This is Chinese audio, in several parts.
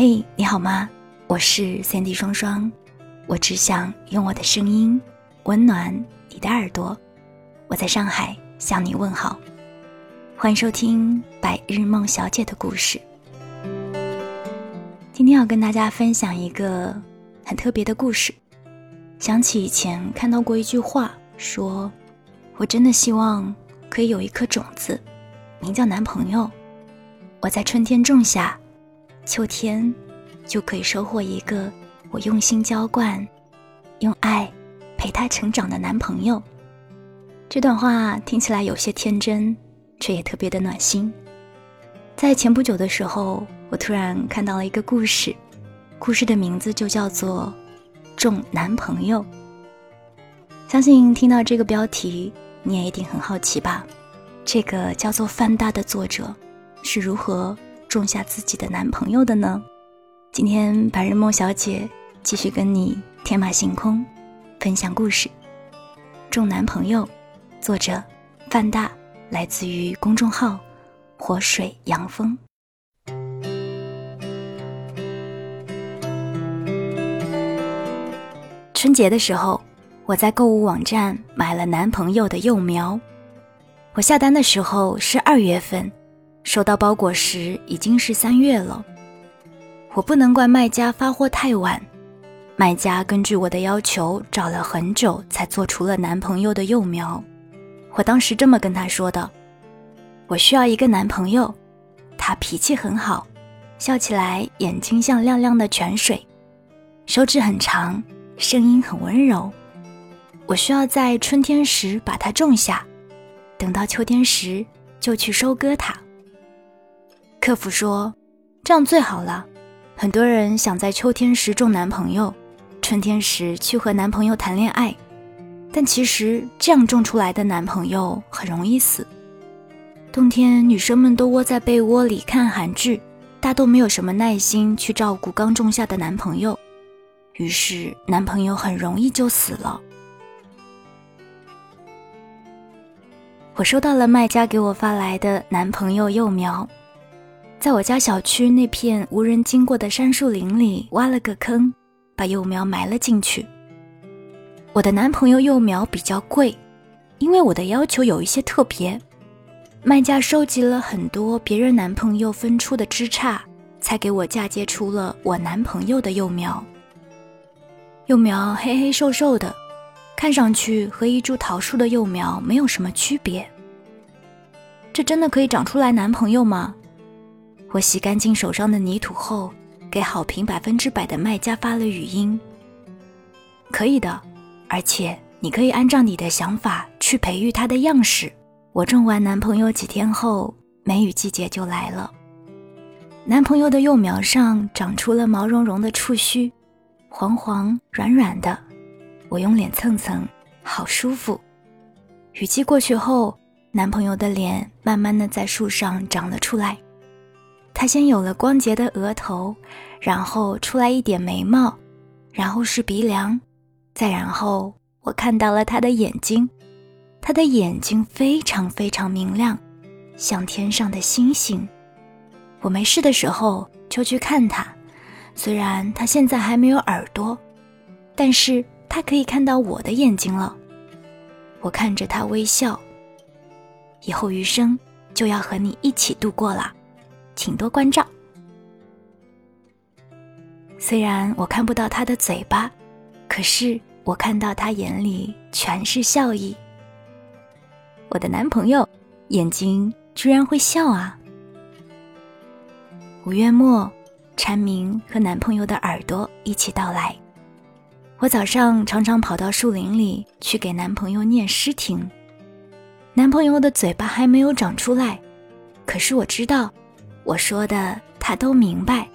嘿，你好吗？我是三 D 双双，我只想用我的声音温暖你的耳朵。我在上海向你问好，欢迎收听《白日梦小姐的故事》。今天要跟大家分享一个很特别的故事。想起以前看到过一句话，说：“我真的希望可以有一颗种子，名叫男朋友。我在春天种下。”秋天，就可以收获一个我用心浇灌、用爱陪他成长的男朋友。这段话听起来有些天真，却也特别的暖心。在前不久的时候，我突然看到了一个故事，故事的名字就叫做《种男朋友》。相信听到这个标题，你也一定很好奇吧？这个叫做范大的作者是如何？种下自己的男朋友的呢？今天白日梦小姐继续跟你天马行空，分享故事。种男朋友，作者范大，来自于公众号活水阳风。春节的时候，我在购物网站买了男朋友的幼苗。我下单的时候是二月份。收到包裹时已经是三月了，我不能怪卖家发货太晚。卖家根据我的要求找了很久才做出了男朋友的幼苗。我当时这么跟他说的：“我需要一个男朋友，他脾气很好，笑起来眼睛像亮亮的泉水，手指很长，声音很温柔。我需要在春天时把它种下，等到秋天时就去收割它。”客服说：“这样最好了。很多人想在秋天时种男朋友，春天时去和男朋友谈恋爱，但其实这样种出来的男朋友很容易死。冬天女生们都窝在被窝里看韩剧，大都没有什么耐心去照顾刚种下的男朋友，于是男朋友很容易就死了。”我收到了卖家给我发来的男朋友幼苗。在我家小区那片无人经过的杉树林里挖了个坑，把幼苗埋了进去。我的男朋友幼苗比较贵，因为我的要求有一些特别。卖家收集了很多别人男朋友分出的枝杈，才给我嫁接出了我男朋友的幼苗。幼苗黑黑瘦瘦的，看上去和一株桃树的幼苗没有什么区别。这真的可以长出来男朋友吗？我洗干净手上的泥土后，给好评百分之百的卖家发了语音。可以的，而且你可以按照你的想法去培育它的样式。我种完男朋友几天后，梅雨季节就来了。男朋友的幼苗上长出了毛茸茸的触须，黄黄软软的，我用脸蹭蹭，好舒服。雨季过去后，男朋友的脸慢慢的在树上长了出来。他先有了光洁的额头，然后出来一点眉毛，然后是鼻梁，再然后我看到了他的眼睛，他的眼睛非常非常明亮，像天上的星星。我没事的时候就去看他，虽然他现在还没有耳朵，但是他可以看到我的眼睛了。我看着他微笑，以后余生就要和你一起度过了。请多关照。虽然我看不到他的嘴巴，可是我看到他眼里全是笑意。我的男朋友眼睛居然会笑啊！五月末，蝉鸣和男朋友的耳朵一起到来。我早上常常跑到树林里去给男朋友念诗听。男朋友的嘴巴还没有长出来，可是我知道。我说的他都明白。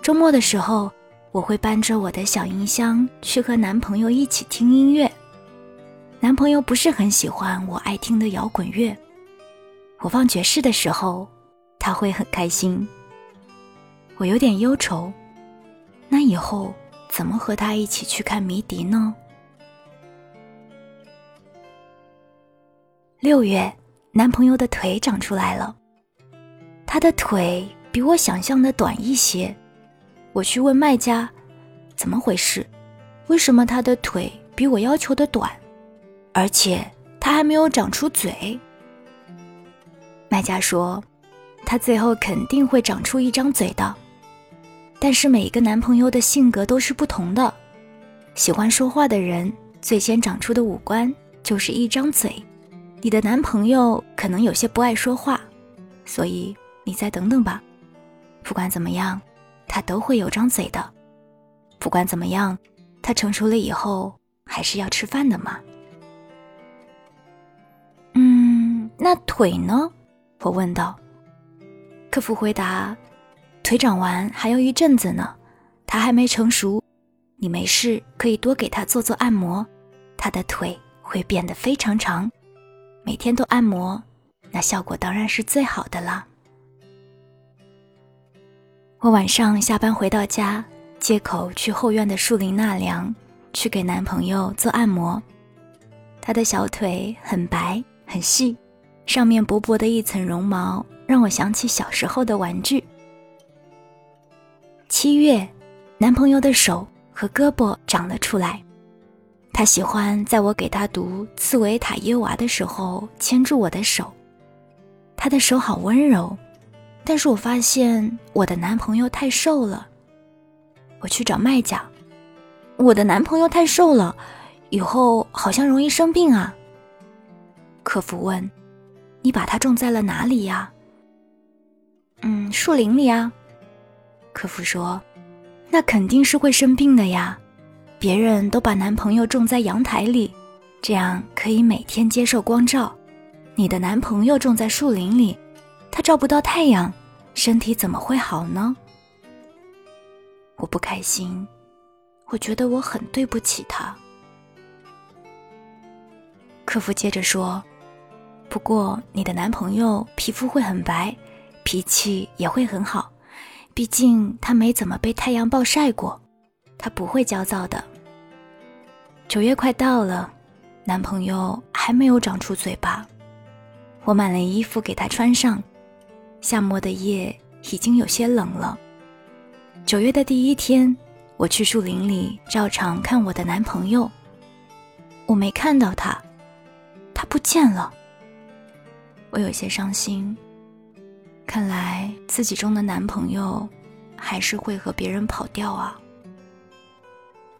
周末的时候，我会搬着我的小音箱去和男朋友一起听音乐。男朋友不是很喜欢我爱听的摇滚乐，我放爵士的时候，他会很开心。我有点忧愁，那以后怎么和他一起去看迷笛呢？六月，男朋友的腿长出来了。他的腿比我想象的短一些，我去问卖家，怎么回事？为什么他的腿比我要求的短，而且他还没有长出嘴？卖家说，他最后肯定会长出一张嘴的。但是每一个男朋友的性格都是不同的，喜欢说话的人最先长出的五官就是一张嘴。你的男朋友可能有些不爱说话，所以你再等等吧。不管怎么样，他都会有张嘴的。不管怎么样，他成熟了以后还是要吃饭的嘛。嗯，那腿呢？我问道。客服回答。腿长完还要一阵子呢，他还没成熟，你没事可以多给他做做按摩，他的腿会变得非常长，每天都按摩，那效果当然是最好的啦。我晚上下班回到家，借口去后院的树林纳凉，去给男朋友做按摩，他的小腿很白很细，上面薄薄的一层绒毛，让我想起小时候的玩具。七月，男朋友的手和胳膊长了出来。他喜欢在我给他读《茨维塔耶娃》的时候牵住我的手。他的手好温柔，但是我发现我的男朋友太瘦了。我去找卖家，我的男朋友太瘦了，以后好像容易生病啊。客服问：“你把它种在了哪里呀？”“嗯，树林里啊。”客服说：“那肯定是会生病的呀，别人都把男朋友种在阳台里，这样可以每天接受光照。你的男朋友种在树林里，他照不到太阳，身体怎么会好呢？”我不开心，我觉得我很对不起他。客服接着说：“不过你的男朋友皮肤会很白，脾气也会很好。”毕竟他没怎么被太阳暴晒过，他不会焦躁的。九月快到了，男朋友还没有长出嘴巴。我买了衣服给他穿上。夏末的夜已经有些冷了。九月的第一天，我去树林里照常看我的男朋友。我没看到他，他不见了。我有些伤心。看来自己中的男朋友，还是会和别人跑掉啊。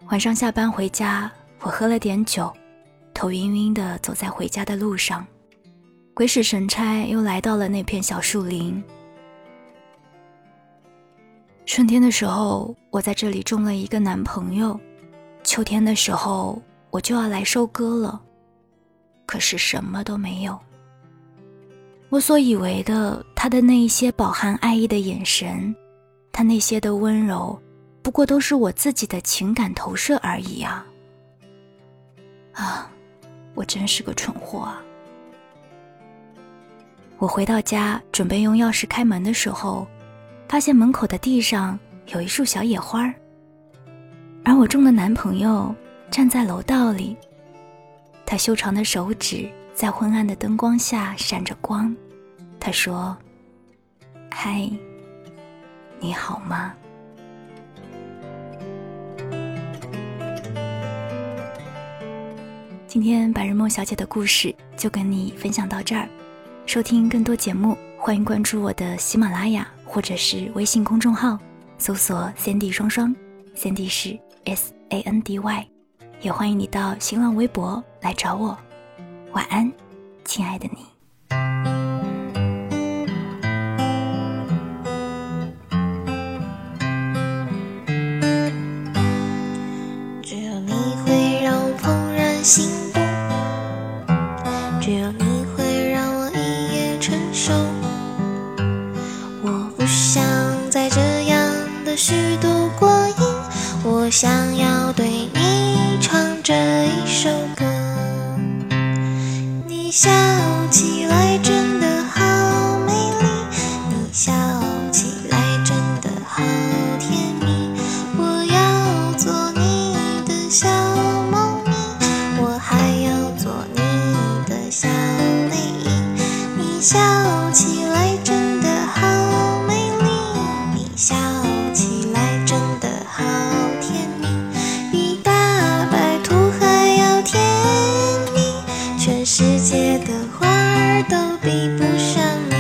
晚上下班回家，我喝了点酒，头晕晕的走在回家的路上，鬼使神差又来到了那片小树林。春天的时候，我在这里种了一个男朋友，秋天的时候我就要来收割了，可是什么都没有。我所以为的他的那一些饱含爱意的眼神，他那些的温柔，不过都是我自己的情感投射而已啊！啊，我真是个蠢货啊！我回到家准备用钥匙开门的时候，发现门口的地上有一束小野花儿，而我种的男朋友站在楼道里，他修长的手指。在昏暗的灯光下闪着光，他说：“嗨，你好吗？”今天白日梦小姐的故事就跟你分享到这儿。收听更多节目，欢迎关注我的喜马拉雅或者是微信公众号，搜索“ Sandy 双双 ”，Sandy 是 S A N D Y，也欢迎你到新浪微博来找我。晚安，亲爱的你。只有你会让我怦然心动，只有想要对你唱这一首歌。你笑起来真这世界的花儿都比不上你，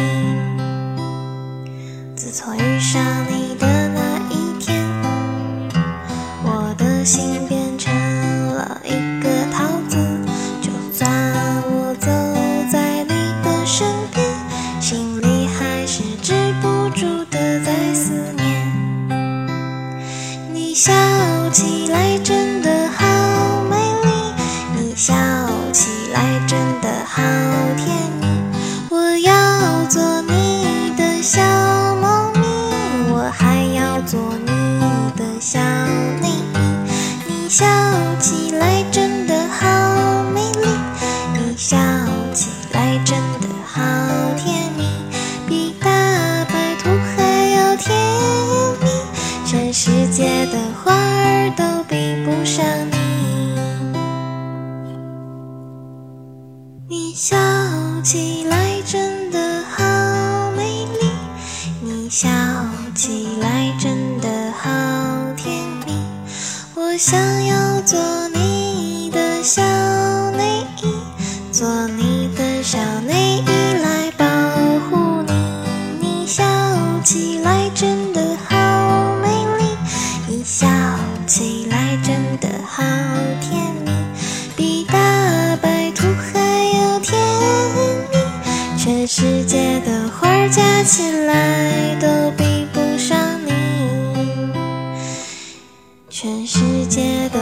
自从遇上你的那一天，我的心变成了一个桃子，就算我走在你的身边，心里还是止不住的在思念。你笑起来。笑起来真的好甜蜜，比大白兔还要甜蜜。全世界的花儿都比不上你，你笑起来真的好美丽，你笑起来真的好甜蜜。我想要。世界的花儿加起来都比不上你。全世界的